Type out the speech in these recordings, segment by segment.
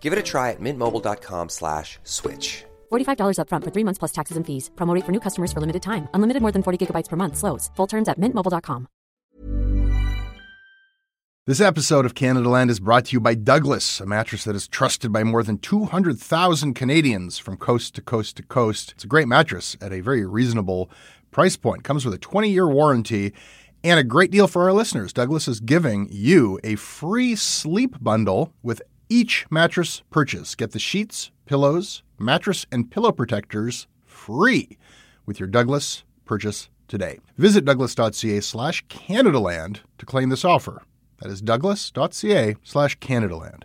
Give it a try at mintmobile.com slash switch. $45 upfront for three months plus taxes and fees. Promote for new customers for limited time. Unlimited more than 40 gigabytes per month. Slows. Full terms at mintmobile.com. This episode of Canadaland is brought to you by Douglas, a mattress that is trusted by more than 200,000 Canadians from coast to coast to coast. It's a great mattress at a very reasonable price point. Comes with a 20 year warranty and a great deal for our listeners. Douglas is giving you a free sleep bundle with each mattress purchase. Get the sheets, pillows, mattress, and pillow protectors free with your Douglas purchase today. Visit douglas.ca slash Canadaland to claim this offer. That is douglas.ca slash Canadaland.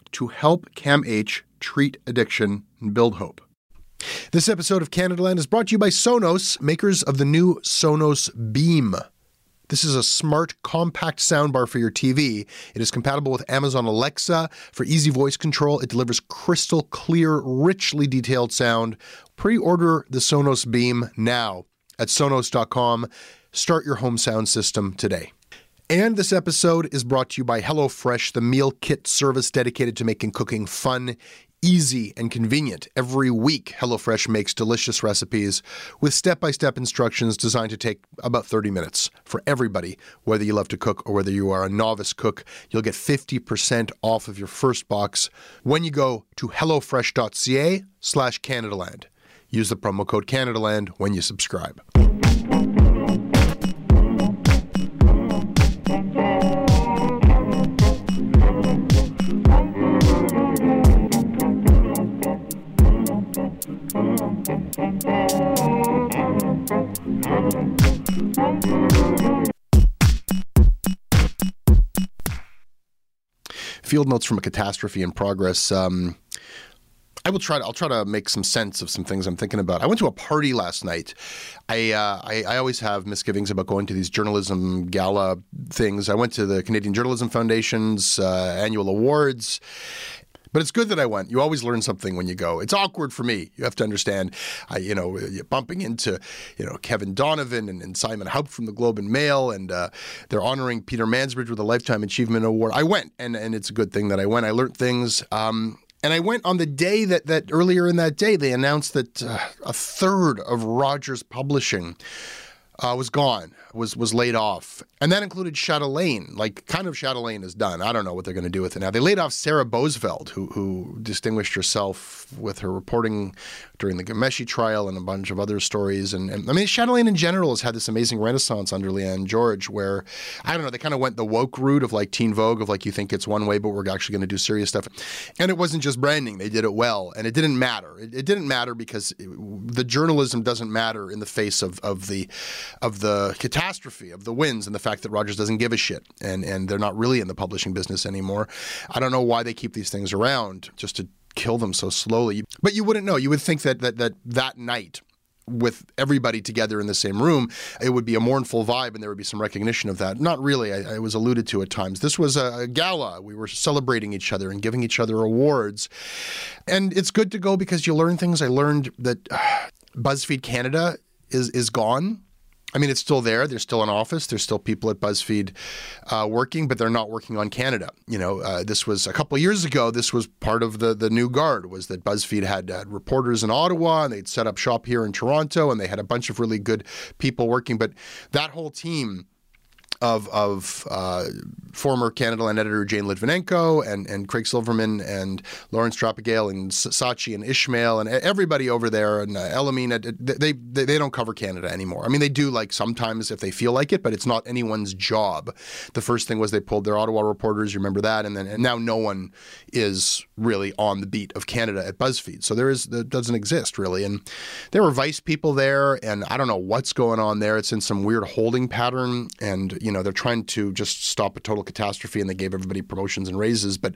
to help CAMH treat addiction and build hope. This episode of Canadaland is brought to you by Sonos, makers of the new Sonos Beam. This is a smart, compact soundbar for your TV. It is compatible with Amazon Alexa for easy voice control. It delivers crystal clear, richly detailed sound. Pre order the Sonos Beam now at Sonos.com. Start your home sound system today. And this episode is brought to you by HelloFresh, the meal kit service dedicated to making cooking fun, easy, and convenient. Every week, HelloFresh makes delicious recipes with step by step instructions designed to take about 30 minutes for everybody, whether you love to cook or whether you are a novice cook. You'll get 50% off of your first box when you go to HelloFresh.ca slash Canadaland. Use the promo code Canadaland when you subscribe. Field notes from a catastrophe in progress. Um, I will try. To, I'll try to make some sense of some things I'm thinking about. I went to a party last night. I, uh, I, I always have misgivings about going to these journalism gala things. I went to the Canadian Journalism Foundation's uh, annual awards, but it's good that I went. You always learn something when you go. It's awkward for me. You have to understand. I, you know, bumping into, you know, Kevin Donovan and, and Simon Houpt from the Globe and Mail, and uh, they're honoring Peter Mansbridge with a Lifetime Achievement Award. I went, and and it's a good thing that I went. I learned things. Um, and I went on the day that, that earlier in that day, they announced that uh, a third of Rogers Publishing uh, was gone, was was laid off, and that included Chatelaine. Like, kind of Chatelaine is done. I don't know what they're going to do with it now. They laid off Sarah Boesveld, who who distinguished herself with her reporting during the Ghomeshi trial and a bunch of other stories. And, and I mean, Chatelaine in general has had this amazing renaissance under Lianne George, where I don't know, they kind of went the woke route of like Teen Vogue, of like you think it's one way, but we're actually going to do serious stuff. And it wasn't just branding; they did it well, and it didn't matter. It, it didn't matter because it, the journalism doesn't matter in the face of of the of the catastrophe of the wins and the fact that Rogers doesn't give a shit and and they're not really in the publishing business anymore. I don't know why they keep these things around just to kill them so slowly. But you wouldn't know. You would think that that that that night with everybody together in the same room, it would be a mournful vibe and there would be some recognition of that. Not really, I, I was alluded to at times. This was a, a gala. We were celebrating each other and giving each other awards. And it's good to go because you learn things. I learned that uh, BuzzFeed Canada is, is gone I mean, it's still there. There's still an office. There's still people at BuzzFeed uh, working, but they're not working on Canada. You know, uh, this was a couple years ago. This was part of the the new guard was that BuzzFeed had, had reporters in Ottawa and they'd set up shop here in Toronto and they had a bunch of really good people working. But that whole team of of uh, former Canadaland editor Jane Lytvynenko and and Craig Silverman and Lauren Strapagiel and Scaachi and Ishmael and everybody over there and uh, Elamin, they, they they don't cover Canada anymore. I mean, they do like sometimes if they feel like it, but it's not anyone's job. The first thing was they pulled their Ottawa reporters. You remember that, and then and now no one is really on the beat of Canada at BuzzFeed. So there is that doesn't exist really, and there were Vice people there, and I don't know what's going on there. It's in some weird holding pattern, and you know they're trying to just stop a total catastrophe, and they gave everybody promotions and raises. But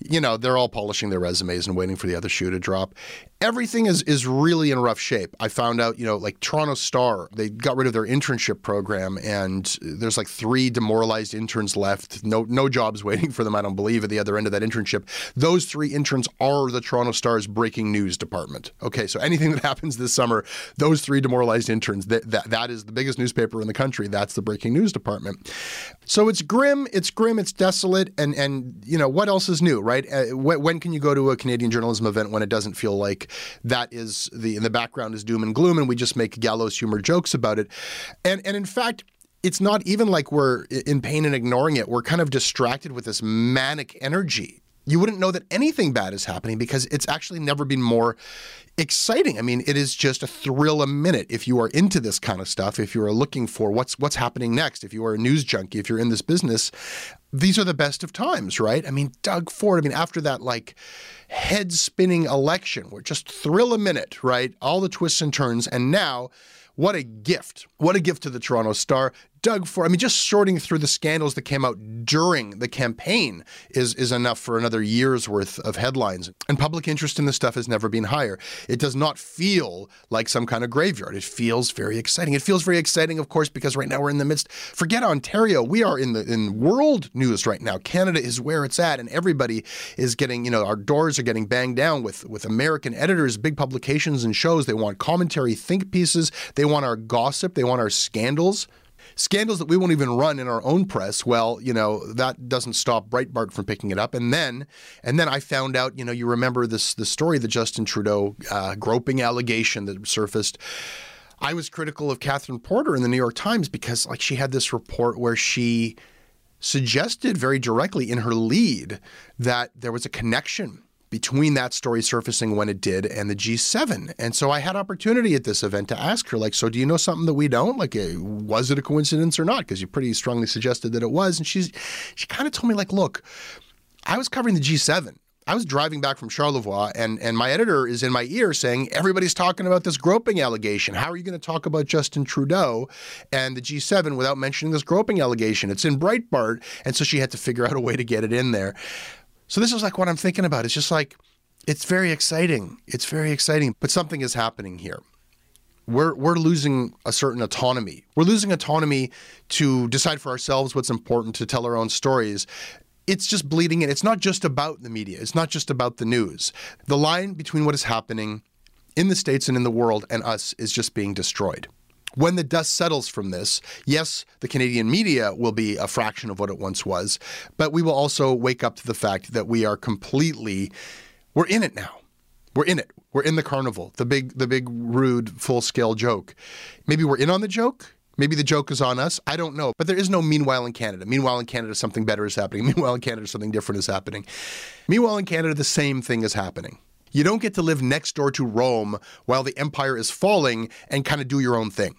you know they're all polishing their resumes and waiting for the other shoe to drop. Everything is is really in rough shape. I found out, you know, like Toronto Star, they got rid of their internship program, and there's like three demoralized interns left. No no jobs waiting for them. I don't believe at the other end of that internship. Those three interns are the Toronto Star's breaking news department. Okay, so anything that happens this summer, those three demoralized interns, that, that, that is the biggest newspaper in the country. That's the breaking news department. So it's grim, it's grim, it's desolate, and and you know what else is new, right? Uh, when, when can you go to a Canadian journalism event when it doesn't feel like that is the in the background is doom and gloom, and we just make gallows humor jokes about it, and and in fact it's not even like we're in pain and ignoring it. We're kind of distracted with this manic energy you wouldn't know that anything bad is happening because it's actually never been more exciting. I mean, it is just a thrill a minute if you are into this kind of stuff, if you are looking for what's what's happening next, if you are a news junkie, if you're in this business, these are the best of times, right? I mean, Doug Ford, I mean, after that like head spinning election, we're just thrill a minute, right? All the twists and turns and now what a gift. What a gift to the Toronto Star. Doug Ford, I mean, just sorting through the scandals that came out during the campaign is, is enough for another year's worth of headlines. And public interest in this stuff has never been higher. It does not feel like some kind of graveyard. It feels very exciting. It feels very exciting, of course, because right now we're in the midst. Forget Ontario. We are in the in world news right now. Canada is where it's at, and everybody is getting, you know, our doors are getting banged down with with American editors, big publications and shows. They want commentary, think pieces. They want our gossip. They want our scandals scandals that we won't even run in our own press. Well, you know that doesn't stop Breitbart from picking it up. And then, and then I found out. You know, you remember this the story, the Justin Trudeau uh, groping allegation that surfaced. I was critical of Catherine Porter in the New York Times because, like, she had this report where she suggested very directly in her lead that there was a connection between that story surfacing when it did and the G7. And so I had opportunity at this event to ask her, like, so do you know something that we don't? Like, uh, was it a coincidence or not? Because you pretty strongly suggested that it was. And she's she kind of told me, like, look, I was covering the G7. I was driving back from Charlevoix, and, and my editor is in my ear saying, Everybody's talking about this groping allegation. How are you going to talk about Justin Trudeau and the G7 without mentioning this groping allegation? It's in Breitbart. And so she had to figure out a way to get it in there. So this is like what I'm thinking about. It's just like, it's very exciting. It's very exciting, but something is happening here. We're, we're losing a certain autonomy. We're losing autonomy to decide for ourselves what's important, to tell our own stories. It's just bleeding in. It's not just about the media, it's not just about the news. The line between what is happening in the States and in the world and us is just being destroyed. When the dust settles from this, yes, the Canadian media will be a fraction of what it once was, but we will also wake up to the fact that we are completely we're in it now. We're in it. We're in the carnival. The big the big rude full-scale joke. Maybe we're in on the joke. Maybe the joke is on us. I don't know. But there is no meanwhile in Canada. Meanwhile in Canada, something better is happening. Meanwhile in Canada, something different is happening. Meanwhile in Canada, the same thing is happening. You don't get to live next door to Rome while the empire is falling and kind of do your own thing.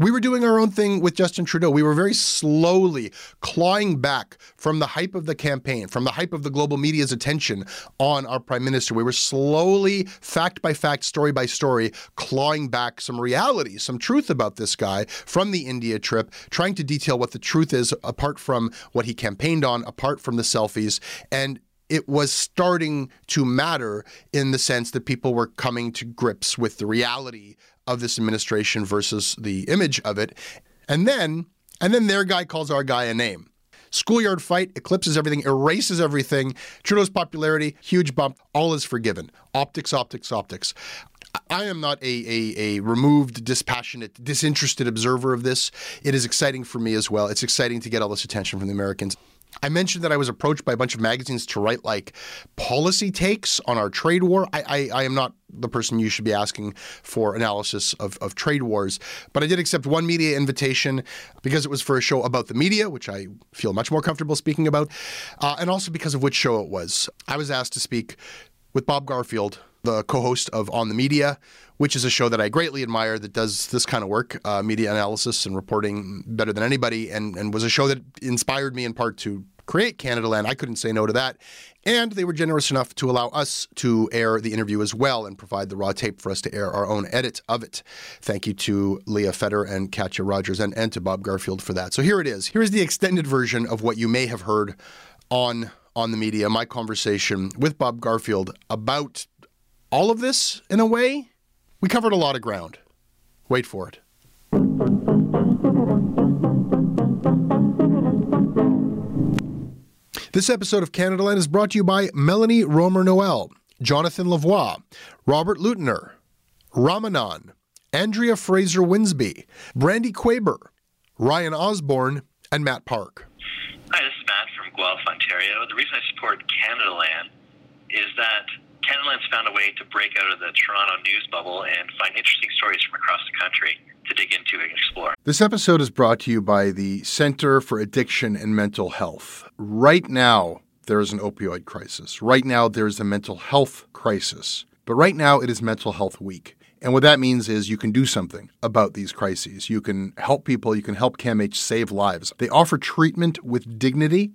We were doing our own thing with Justin Trudeau. We were very slowly clawing back from the hype of the campaign, from the hype of the global media's attention on our prime minister. We were slowly, fact by fact, story by story, clawing back some reality, some truth about this guy from the India trip, trying to detail what the truth is apart from what he campaigned on, apart from the selfies. And it was starting to matter in the sense that people were coming to grips with the reality of this administration versus the image of it. And then, and then their guy calls our guy a name. Schoolyard fight eclipses everything, erases everything. Trudeau's popularity, huge bump, all is forgiven. Optics, optics, optics. I am not a, a, a, removed, dispassionate, disinterested observer of this. It is exciting for me as well. It's exciting to get all this attention from the Americans. I mentioned that I was approached by a bunch of magazines to write like policy takes on our trade war. I, I, I am not the person you should be asking for analysis of, of trade wars, but I did accept one media invitation because it was for a show about the media, which I feel much more comfortable speaking about, uh, and also because of which show it was. I was asked to speak with Bob Garfield, the co host of On the Media, which is a show that I greatly admire that does this kind of work, uh, media analysis and reporting better than anybody, and, and was a show that inspired me in part to create Canadaland. I couldn't say no to that. And they were generous enough to allow us to air the interview as well and provide the raw tape for us to air our own edit of it. Thank you to Leah Feder and Katya Rogers and, and to Bob Garfield for that. So here it is. Here is the extended version of what you may have heard on on the media, my conversation with Bob Garfield about all of this in a way. We covered a lot of ground. Wait for it. This episode of Canadaland is brought to you by Melanie Romer Noel, Jonathan Lavoie, Robert Lutner, Ramanan, Andrea Fraser Winsby, Brandy Quaber, Ryan Osborne, and Matt Park. Hi, this is Matt from Guelph, Ontario. The reason I support Canadaland is that Canadaland's found a way to break out of the Toronto news bubble and find interesting stories from across the country to dig into and explore. This episode is brought to you by the Center for Addiction and Mental Health. Right now, there is an opioid crisis. Right now, there is a mental health crisis. But right now, it is Mental Health Week. And what that means is you can do something about these crises. You can help people, you can help CAMH save lives. They offer treatment with dignity,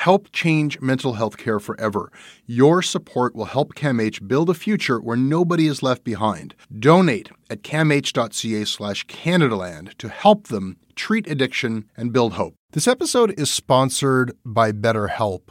Help change mental health care forever. Your support will help CAMH build a future where nobody is left behind. Donate at camh.ca slash Canadaland to help them treat addiction and build hope. This episode is sponsored by BetterHelp.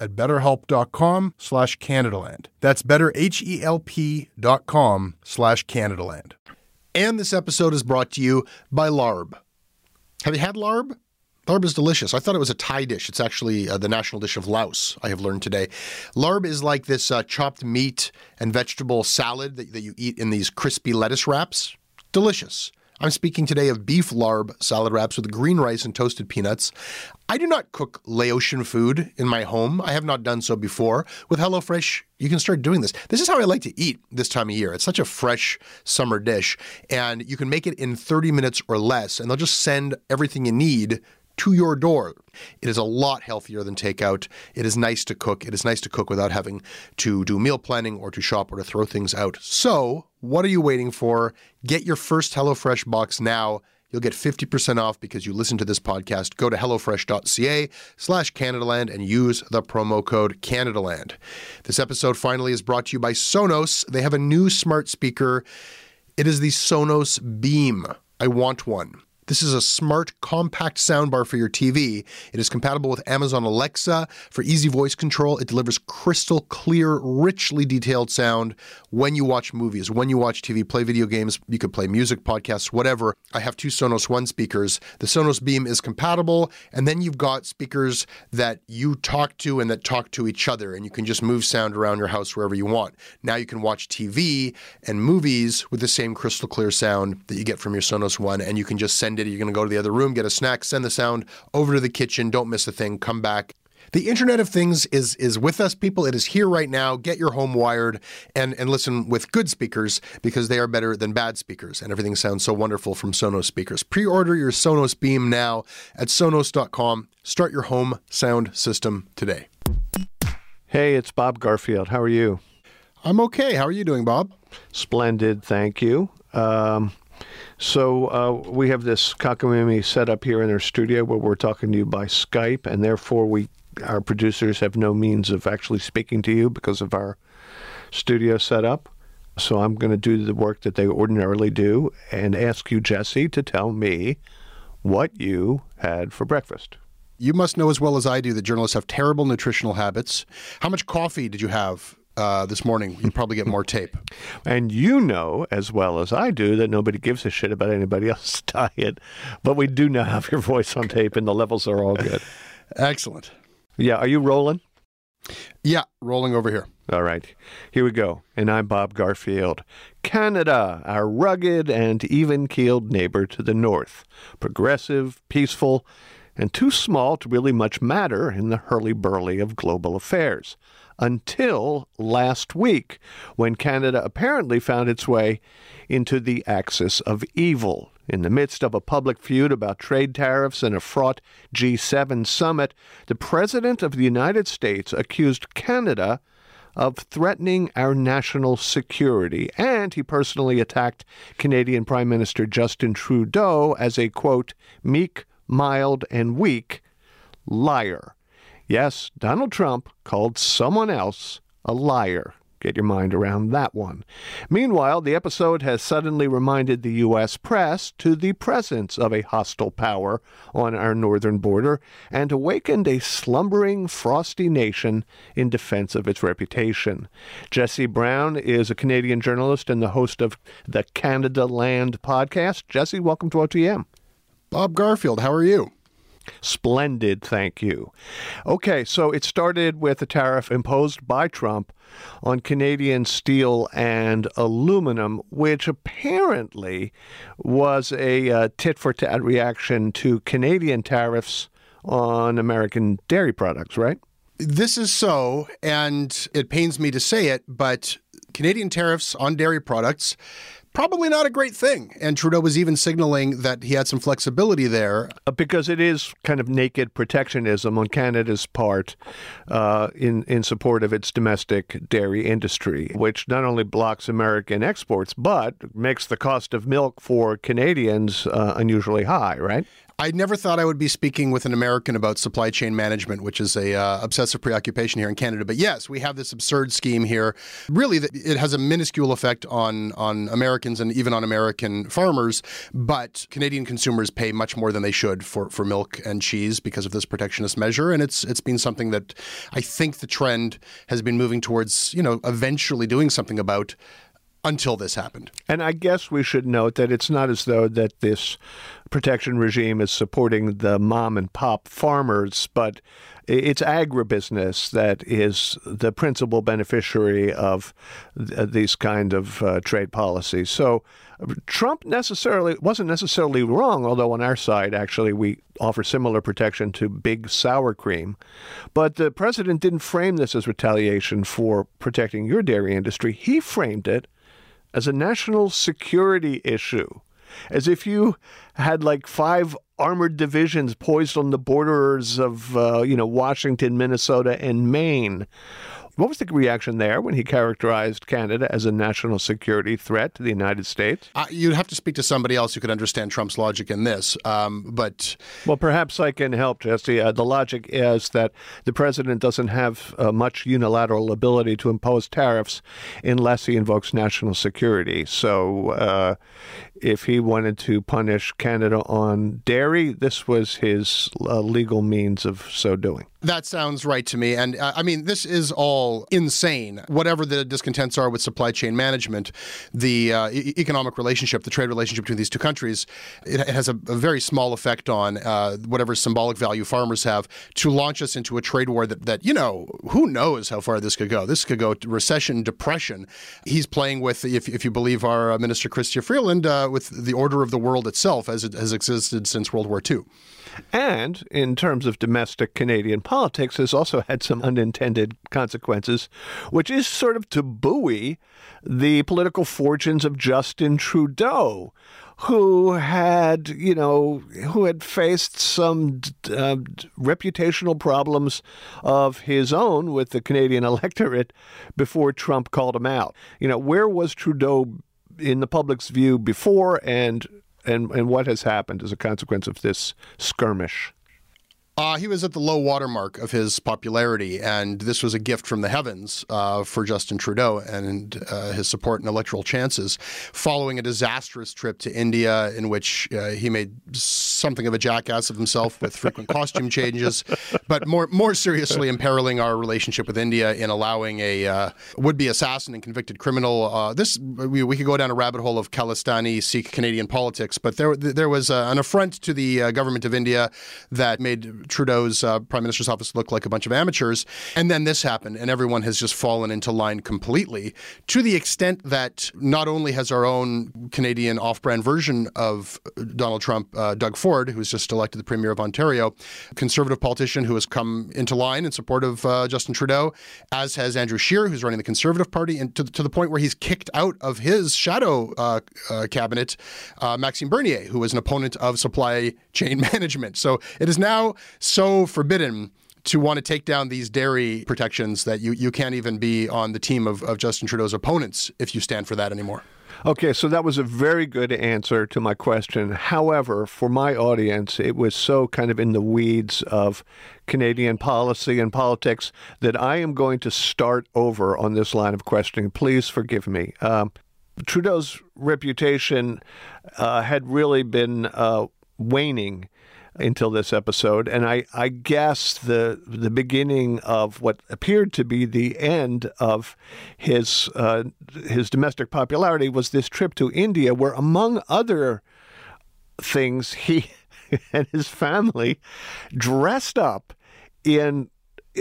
at betterhelp.com slash Canadaland. That's betterhelp.com slash Canadaland. And this episode is brought to you by Larb. Have you had Larb? Larb is delicious. I thought it was a Thai dish. It's actually uh, the national dish of Laos, I have learned today. Larb is like this uh, chopped meat and vegetable salad that, that you eat in these crispy lettuce wraps. Delicious. I'm speaking today of beef larb salad wraps with green rice and toasted peanuts. I do not cook Laotian food in my home. I have not done so before. With HelloFresh, you can start doing this. This is how I like to eat this time of year. It's such a fresh summer dish, and you can make it in 30 minutes or less, and they'll just send everything you need to your door. It is a lot healthier than takeout. It is nice to cook. It is nice to cook without having to do meal planning or to shop or to throw things out. So, what are you waiting for? Get your first HelloFresh box now. You'll get 50% off because you listen to this podcast. Go to HelloFresh.ca slash Canadaland and use the promo code Canadaland. This episode finally is brought to you by Sonos. They have a new smart speaker It is the Sonos Beam. I want one. This is a smart, compact soundbar for your TV. It is compatible with Amazon Alexa for easy voice control. It delivers crystal clear, richly detailed sound when you watch movies, when you watch TV, play video games. You could play music, podcasts, whatever. I have two Sonos One speakers. The Sonos Beam is compatible, and then you've got speakers that you talk to and that talk to each other, and you can just move sound around your house wherever you want. Now you can watch TV and movies with the same crystal clear sound that you get from your Sonos One, and you can just send You're going to go to the other room, get a snack, send the sound over to the kitchen. Don't miss a thing. Come back. The Internet of Things is is with us, people. It is here right now. Get your home wired and and listen with good speakers because they are better than bad speakers, and everything sounds so wonderful from Sonos speakers. Pre-order your Sonos Beam now at Sonos.com. Start your home sound system today. Hey, it's Bob Garfield. How are you? I'm okay. How are you doing, Bob? Splendid, thank you. Um, so uh, we have this cockamamie set up here in our studio where we're talking to you by Skype, and therefore we our producers have no means of actually speaking to you because of our studio setup. So I'm going to do the work that they ordinarily do and ask you, Jesse, to tell me what you had for breakfast. You must know as well as I do that journalists have terrible nutritional habits. How much coffee did you have uh, this morning? You probably get more tape. And you know as well as I do that nobody gives a shit about anybody else's diet, but we do now have your voice on tape and the levels are all good. Excellent. Yeah, are you rolling? Yeah, rolling over here. All right, here we go. And I'm Bob Garfield. Canada, our rugged and even keeled neighbor to the north. Progressive, peaceful, and too small to really much matter in the hurly burly of global affairs. Until last week, when Canada apparently found its way into the axis of evil. In the midst of a public feud about trade tariffs and a fraught G7 summit, the President of the United States accused Canada of threatening our national security, and he personally attacked Canadian Prime Minister Justin Trudeau as a, quote, meek, mild, and weak liar. Yes, Donald Trump called someone else a liar. Get your mind around that one. Meanwhile, the episode has suddenly reminded the U.S. press to the presence of a hostile power on our northern border and awakened a slumbering, frosty nation in defense of its reputation. Jesse Brown is a Canadian journalist and the host of the Canadaland podcast. Jesse, welcome to OTM. Bob Garfield, how are you? Splendid, thank you. Okay, so it started with a tariff imposed by Trump on Canadian steel and aluminum, which apparently was a uh, tit for tat reaction to Canadian tariffs on American dairy products, right? This is so, and it pains me to say it, but Canadian tariffs on dairy products probably not a great thing. And Trudeau was even signaling that he had some flexibility there. Uh, because it is kind of naked protectionism on Canada's part uh, in, in support of its domestic dairy industry, which not only blocks American exports, but makes the cost of milk for Canadians uh, unusually high, right? I never thought I would be speaking with an American about supply chain management, which is a uh, obsessive preoccupation here in Canada. But yes, we have this absurd scheme here. Really, it has a minuscule effect on on Americans and even on American farmers. But Canadian consumers pay much more than they should for, for milk and cheese because of this protectionist measure, and it's it's been something that I think the trend has been moving towards. You know, eventually doing something about until this happened. And I guess we should note that it's not as though that this protection regime is supporting the mom and pop farmers, but it's agribusiness that is the principal beneficiary of th- these kind of uh, trade policies. So Trump necessarily wasn't necessarily wrong, although on our side actually we offer similar protection to big sour cream. But the president didn't frame this as retaliation for protecting your dairy industry. He framed it as a national security issue, as if you had like five armored divisions poised on the borders of, uh, you know, Washington, Minnesota, and Maine. What was the reaction there when he characterized Canada as a national security threat to the United States? Uh, you'd have to speak to somebody else who could understand Trump's logic in this. Um, but well, perhaps I can help, Jesse. Uh, the logic is that the president doesn't have uh, much unilateral ability to impose tariffs unless he invokes national security. So, uh, if he wanted to punish Canada on dairy, this was his uh, legal means of so doing. That sounds right to me. And uh, I mean, this is all insane. Whatever the discontents are with supply chain management, the uh, e- economic relationship, the trade relationship between these two countries, it, it has a, a, very small effect on uh, whatever symbolic value farmers have to launch us into a trade war that, that, you know, who knows how far this could go. This could go to recession, depression. He's playing with, if, if you believe our uh, Minister Chrystia Freeland, uh, with the order of the world itself as it has existed since World War II. And in terms of domestic Canadian politics, has also had some unintended consequences, which is sort of to buoy the political fortunes of Justin Trudeau, who had, you know, who had faced some uh, reputational problems of his own with the Canadian electorate before Trump called him out. You know, where was Trudeau in the public's view before and and, and what has happened as a consequence of this skirmish? Uh, he was at the low water mark of his popularity, and this was a gift from the heavens uh, for Justin Trudeau and uh, his support and electoral chances. Following a disastrous trip to India, in which uh, he made something of a jackass of himself with frequent costume changes, but more more seriously imperiling our relationship with India in allowing a uh, would-be assassin and convicted criminal. Uh, this we, we, could go down a rabbit hole of Khalistani Sikh Canadian politics, but there there was an affront to the government of India that made Trudeau's uh, prime minister's office looked like a bunch of amateurs. And then this happened, and everyone has just fallen into line completely to the extent that not only has our own Canadian off brand version of Donald Trump, uh, Doug Ford, who who's just elected the Premier of Ontario, conservative politician who has come into line in support of uh, Justin Trudeau, as has Andrew Scheer, who's running the Conservative Party, and to, to the point where he's kicked out of his shadow uh, uh, cabinet uh, Maxime Bernier, who was an opponent of supply chain management. So it is now so forbidden to want to take down these dairy protections that you, you can't even be on the team of, of Justin Trudeau's opponents if you stand for that anymore. Okay, so that was a very good answer to my question. However, for my audience, it was so kind of in the weeds of Canadian policy and politics that I am going to start over on this line of questioning. Please forgive me. Um, Trudeau's reputation uh, had really been uh, waning until this episode, and I, I guess the the beginning of what appeared to be the end of his uh, his domestic popularity was this trip to India, where among other things he and his family dressed up in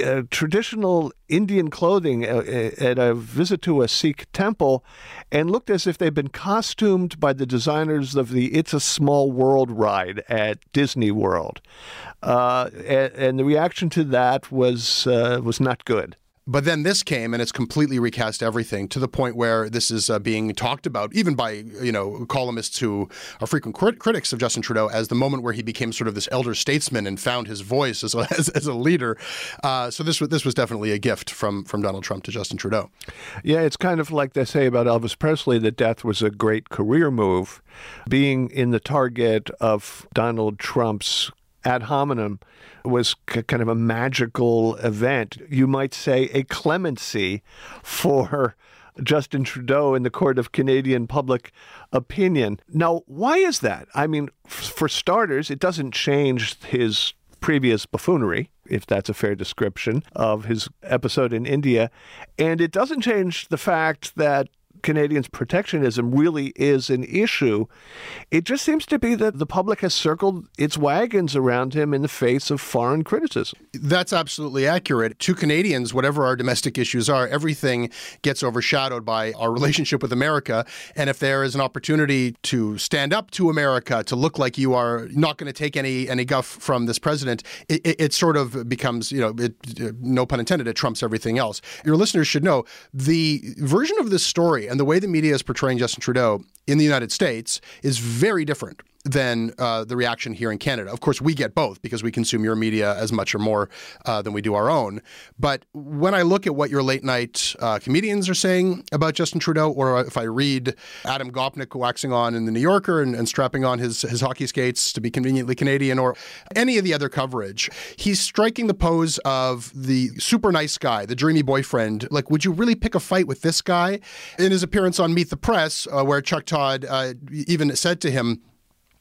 uh, traditional Indian clothing uh, uh, at a visit to a Sikh temple and looked as if they'd been costumed by the designers of the It's a Small World ride at Disney World. Uh, and, and, the reaction to that was, uh, was not good. But then this came and it's completely recast everything to the point where this is uh, being talked about, even by you know columnists who are frequent crit- critics of Justin Trudeau, as the moment where he became sort of this elder statesman and found his voice as a, as, as a leader. Uh, so this this was definitely a gift from from Donald Trump to Justin Trudeau. Yeah, it's kind of like they say about Elvis Presley that death was a great career move. Being in the target of Donald Trump's ad hominem was c- kind of a magical event. You might say a clemency for Justin Trudeau in the court of Canadian public opinion. Now, why is that? I mean, f- for starters, it doesn't change his previous buffoonery, if that's a fair description of his episode in India. And it doesn't change the fact that Canadians' protectionism really is an issue. It just seems to be that the public has circled its wagons around him in the face of foreign criticism. That's absolutely accurate. To Canadians, whatever our domestic issues are, everything gets overshadowed by our relationship with America. And if there is an opportunity to stand up to America, to look like you are not going to take any any guff from this president, it, it, it sort of becomes, you know, it, no pun intended, it trumps everything else. Your listeners should know the version of this story and the way the media is portraying Justin Trudeau in the United States is very different than uh, the reaction here in Canada. Of course, we get both because we consume your media as much or more uh, than we do our own. But when I look at what your late night uh, comedians are saying about Justin Trudeau, or if I read Adam Gopnik waxing on in the New Yorker and, and strapping on his, his hockey skates to be conveniently Canadian, or any of the other coverage, he's striking the pose of the super nice guy, the dreamy boyfriend. Like, would you really pick a fight with this guy? In his appearance on Meet the Press, uh, where Chuck Todd uh, even said to him,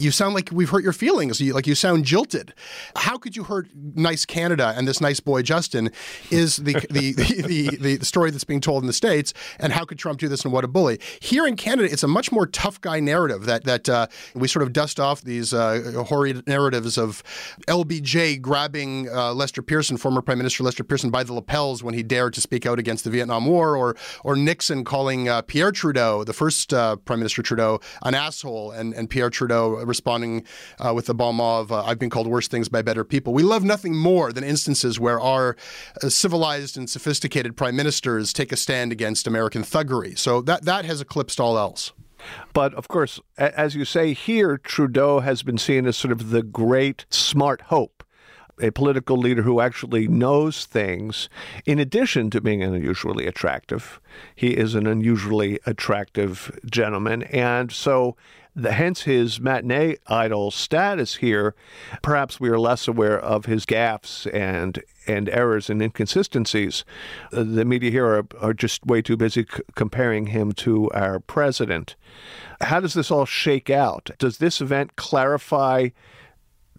you sound like we've hurt your feelings. You, like you sound jilted. How could you hurt nice Canada and this nice boy Justin? Is the the, the, the, the, story that's being told in the states? And how could Trump do this? And what a bully! Here in Canada, it's a much more tough guy narrative that that uh, we sort of dust off these uh, horrid narratives of LBJ grabbing uh, Lester Pearson, former Prime Minister Lester Pearson, by the lapels when he dared to speak out against the Vietnam War, or or Nixon calling uh, Pierre Trudeau, the first uh, Prime Minister Trudeau, an asshole, and and Pierre Trudeau responding uh, with the bon mot of uh, "I've been called worse things by better people." We love nothing more than instances where our uh, civilized and sophisticated prime ministers take a stand against American thuggery. So that that has eclipsed all else. But of course, as you say here, Trudeau has been seen as sort of the great smart hope a political leader who actually knows things, in addition to being unusually attractive. He is an unusually attractive gentleman. And so the, hence his matinee idol status here. Perhaps we are less aware of his gaffes and and errors and inconsistencies. Uh, the media here are, are just way too busy c- comparing him to our president. How does this all shake out? Does this event clarify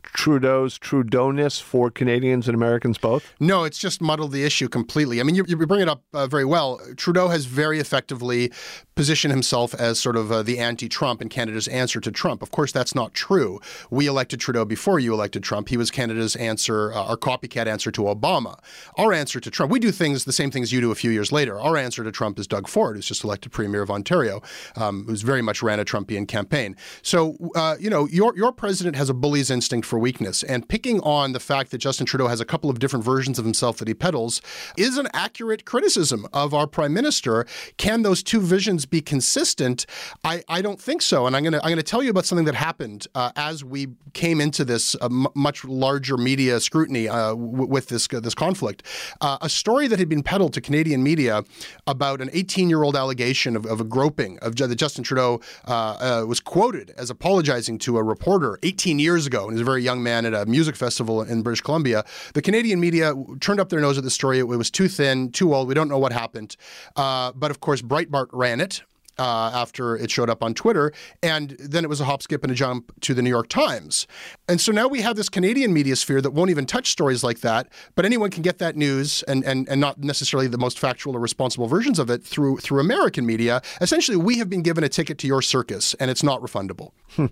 Trudeau's Trudeauness for Canadians and Americans both? No, it's just muddled the issue completely. I mean, you, you bring it up uh, very well. Trudeau has very effectively positioned himself as sort of uh, the anti Trump and Canada's answer to Trump. Of course, that's not true. We elected Trudeau before you elected Trump. He was Canada's answer, uh, our copycat answer to Obama. Our answer to Trump, we do things, the same things you do a few years later. Our answer to Trump is Doug Ford, who's just elected Premier of Ontario, um, who's very much ran a Trumpian campaign. So, uh, you know, your, your president has a bully's instinct for weakness. And picking on the fact that Justin Trudeau has a couple of different versions of himself that he peddles is an accurate criticism of our prime minister. Can those two visions be consistent? I, I don't think so. And I'm going to I'm to tell you about something that happened uh, as we came into this uh, m- much larger media scrutiny uh, w- with this this conflict. Uh, a story that had been peddled to Canadian media about an 18 year old allegation of, of a groping of that Justin Trudeau uh, uh, was quoted as apologizing to a reporter 18 years ago, and he's a very young man at a music festival in British Columbia. The Canadian media turned up their nose at the story. It was too thin, too old. We don't know what happened. Uh, but of course, Breitbart ran it. Uh, after it showed up on Twitter. And then it was a hop, skip, and a jump to the New York Times. And so now we have this Canadian media sphere that won't even touch stories like that, but anyone can get that news and, and, and not necessarily the most factual or responsible versions of it through through American media. Essentially, we have been given a ticket to your circus, and it's not refundable.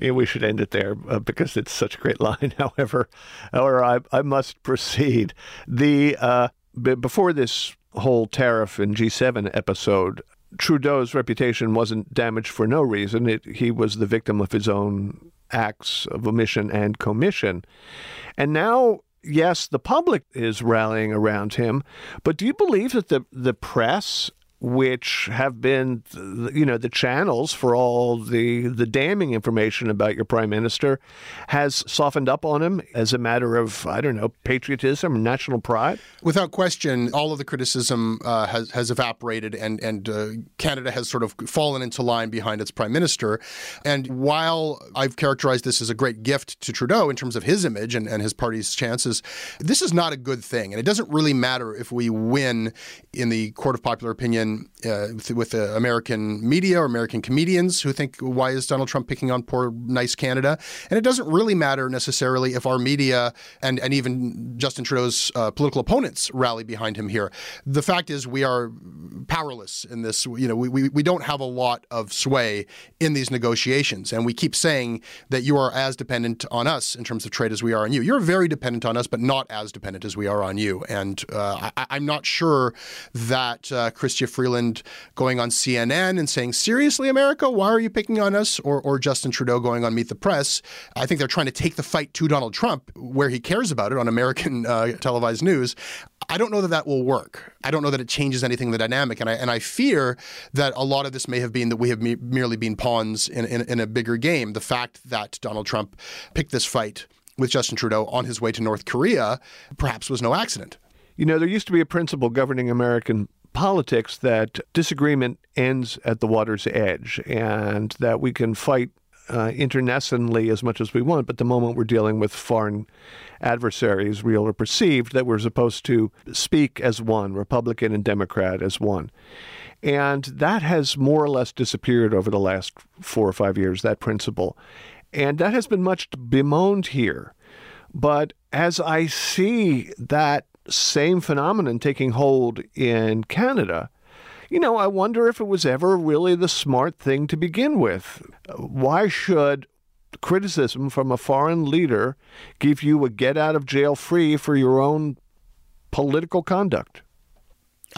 yeah, we should end it there uh, because it's such a great line. However, or I, I must proceed. The uh, b- before this whole tariff and G7 episode, Trudeau's reputation wasn't damaged for no reason. It, he was the victim of his own acts of omission and commission. And now, yes, the public is rallying around him, but do you believe that the, the press which have been, you know, the channels for all the the damning information about your prime minister, has softened up on him as a matter of I don't know patriotism, national pride. Without question, all of the criticism uh, has has evaporated, and and uh, Canada has sort of fallen into line behind its prime minister. And while I've characterized this as a great gift to Trudeau in terms of his image and, and his party's chances, this is not a good thing, and it doesn't really matter if we win in the court of popular opinion uh, with, with uh, American media or American comedians who think, why is Donald Trump picking on poor, nice Canada? And it doesn't really matter necessarily if our media and, and even Justin Trudeau's uh, political opponents rally behind him here. The fact is, we are powerless in this. You know, we, we, we don't have a lot of sway in these negotiations. And we keep saying that you are as dependent on us in terms of trade as we are on you. You're very dependent on us, but not as dependent as we are on you. And uh, I, am not sure that uh, Freeland going on CNN and saying, seriously, America, why are you picking on us? Or, or Justin Trudeau going on Meet the Press. I think they're trying to take the fight to Donald Trump where he cares about it on American uh, televised news. I don't know that that will work. I don't know that it changes anything in the dynamic, and I and I fear that a lot of this may have been that we have me- merely been pawns in, in in a bigger game. The fact that Donald Trump picked this fight with Justin Trudeau on his way to North Korea perhaps was no accident. You know, there used to be a principle governing American politics that disagreement ends at the water's edge and that we can fight uh, as much as we want, but the moment we're dealing with foreign adversaries, real or perceived, that we're supposed to speak as one, Republican and Democrat as one. And that has more or less disappeared over the last four or five years, that principle. And that has been much bemoaned here. But as I see that same phenomenon taking hold in Canada, you know, I wonder if it was ever really the smart thing to begin with. Why should criticism from a foreign leader give you a get out of jail free for your own political conduct?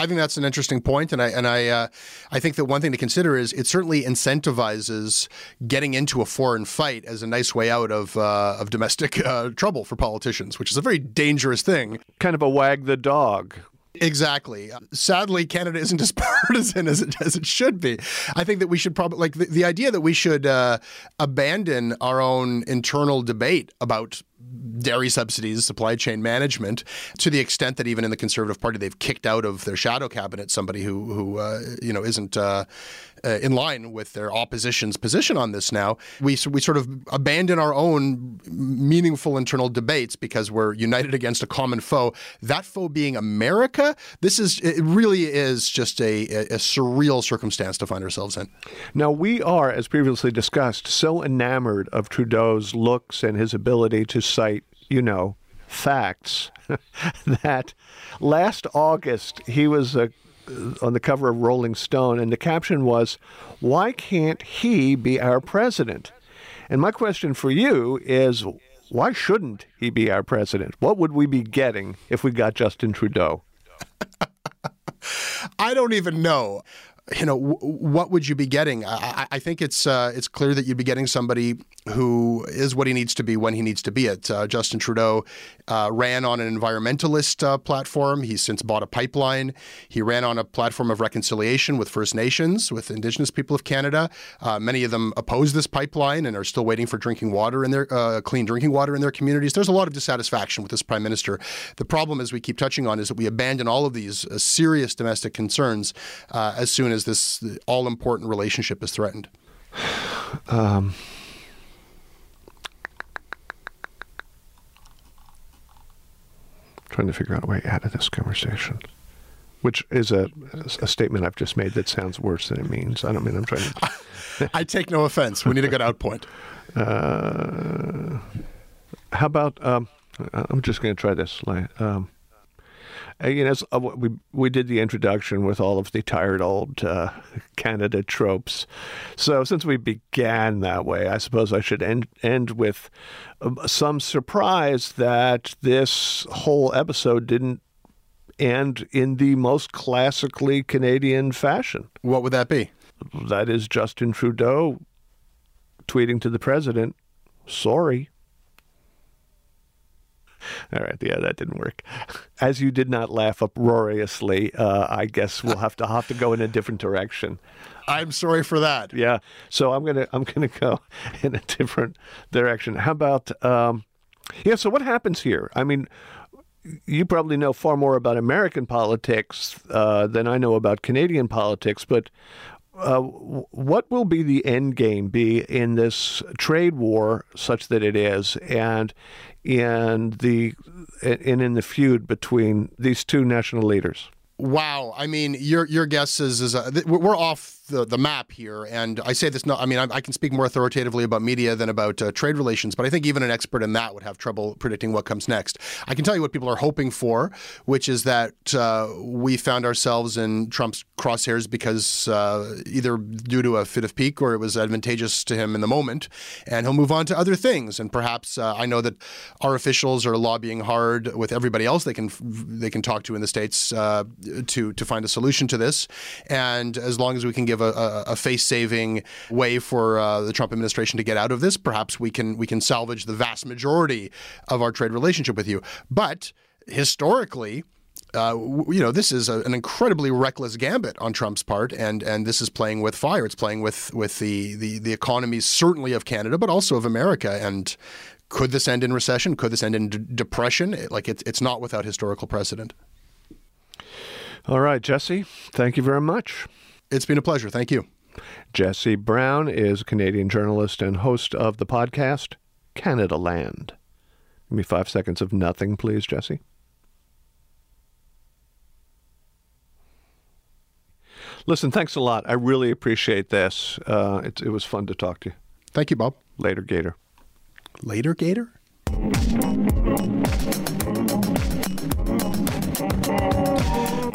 I think that's an interesting point, and I and I uh, I think that one thing to consider is it certainly incentivizes getting into a foreign fight as a nice way out of uh, of domestic uh, trouble for politicians, which is a very dangerous thing. Kind of a wag the dog. Exactly. Sadly, Canada isn't as partisan as it as it should be. I think that we should probably like the, the idea that we should uh, abandon our own internal debate about dairy subsidies, supply chain management, to the extent that even in the Conservative Party they've kicked out of their shadow cabinet somebody who who uh, you know isn't uh, uh, in line with their opposition's position on this. Now we we sort of abandon our own meaningful internal debates because we're united against a common foe. That foe being America. This is it really is just a, a surreal circumstance to find ourselves in. Now we are, as previously discussed, so enamored of Trudeau's looks and his ability to cite, you know, facts that last August he was uh, on the cover of Rolling Stone, and the caption was, Why can't he be our president? And my question for you is, why shouldn't he be our president? What would we be getting if we got Justin Trudeau? I don't even know you know, w- what would you be getting? I, I think it's uh, it's clear that you'd be getting somebody who is what he needs to be when he needs to be it. Uh, Justin Trudeau uh, ran on an environmentalist uh, platform. He's since bought a pipeline. He ran on a platform of reconciliation with First Nations, with Indigenous people of Canada. Uh, many of them oppose this pipeline and are still waiting for drinking water in their uh, clean drinking water in their communities. There's a lot of dissatisfaction with this prime minister. The problem, as we keep touching on, is that we abandon all of these serious domestic concerns as soon as this all important relationship is threatened. Um. trying to figure out a way out of this conversation, which is a, a statement I've just made that sounds worse than it means. I don't mean I'm trying to. I take no offense. We need a good out point. Uh, how about um, I'm just going to try this. Um, you know, uh, we we did the introduction with all of the tired old uh, Canada tropes. So since we began that way, I suppose I should end end with um, some surprise that this whole episode didn't end in the most classically Canadian fashion. What would that be? That is Justin Trudeau tweeting to the president, "Sorry." All right, yeah, that didn't work. As you did not laugh uproariously, uh, I guess we'll have to have to go in a different direction. I'm sorry for that. Yeah, so I'm gonna I'm gonna go in a different direction. How about um, yeah? So what happens here? I mean, you probably know far more about American politics uh, than I know about Canadian politics, but uh, what will be the end game be in this trade war, such that it is, and in the and in the feud between these two national leaders? Wow, I mean, your your guess is is uh, we're off the, the map here. And I say this, no, I mean, I, I can speak more authoritatively about media than about uh, trade relations, but I think even an expert in that would have trouble predicting what comes next. I can tell you what people are hoping for, which is that uh, we found ourselves in Trump's crosshairs because uh, either due to a fit of pique or it was advantageous to him in the moment, and he'll move on to other things. And perhaps uh, I know that our officials are lobbying hard with everybody else they can they can talk to in the states uh, to to find a solution to this. And as long as we can give give a, a, a face-saving way for uh, the Trump administration to get out of this, perhaps we can we can salvage the vast majority of our trade relationship with you. But historically, uh, you know, this is a, an incredibly reckless gambit on Trump's part, and and this is playing with fire. It's playing with with the the the economies certainly of Canada, but also of America. And could this end in recession? Could this end in d- depression? Like it's it's not without historical precedent. All right, Jesse. Thank you very much. It's been a pleasure. Thank you. Jesse Brown is a Canadian journalist and host of the podcast Canadaland. Give me five seconds of nothing, please, Jesse. Listen, thanks a lot. I really appreciate this. Uh, it, it was fun to talk to you. Thank you, Bob. Later, Gator. Later, Gator?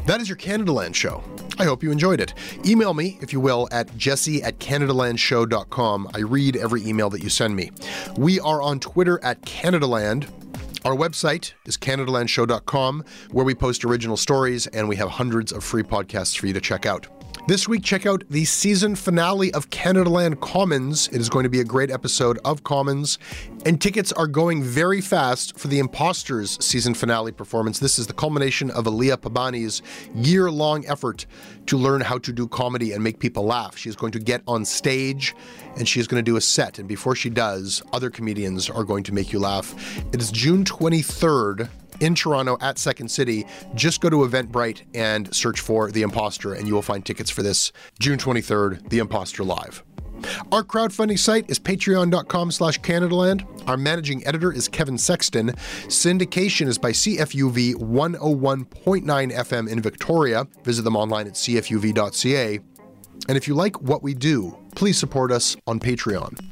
That is your Canadaland show. I hope you enjoyed it. Email me, if you will, at jesse at CanadaLandShow.com. I read every email that you send me. We are on Twitter at CanadaLand. Our website is CanadaLandShow.com, where we post original stories and we have hundreds of free podcasts for you to check out. This week, check out the season finale of Canadaland Commons. It is going to be a great episode of Commons, and tickets are going very fast for the Imposters season finale performance. This is the culmination of Aliya Pabani's year long effort to learn how to do comedy and make people laugh. She's going to get on stage and she's going to do a set, and before she does, other comedians are going to make you laugh. It is June 23rd in Toronto at Second City, just go to Eventbrite and search for The Imposter, and you will find tickets for this June 23rd, The Imposter Live. Our crowdfunding site is patreon.com slash Canadaland. Our managing editor is Kevin Sexton. Syndication is by CFUV 101.9 FM in Victoria. Visit them online at cfuv.ca. And if you like what we do, please support us on Patreon.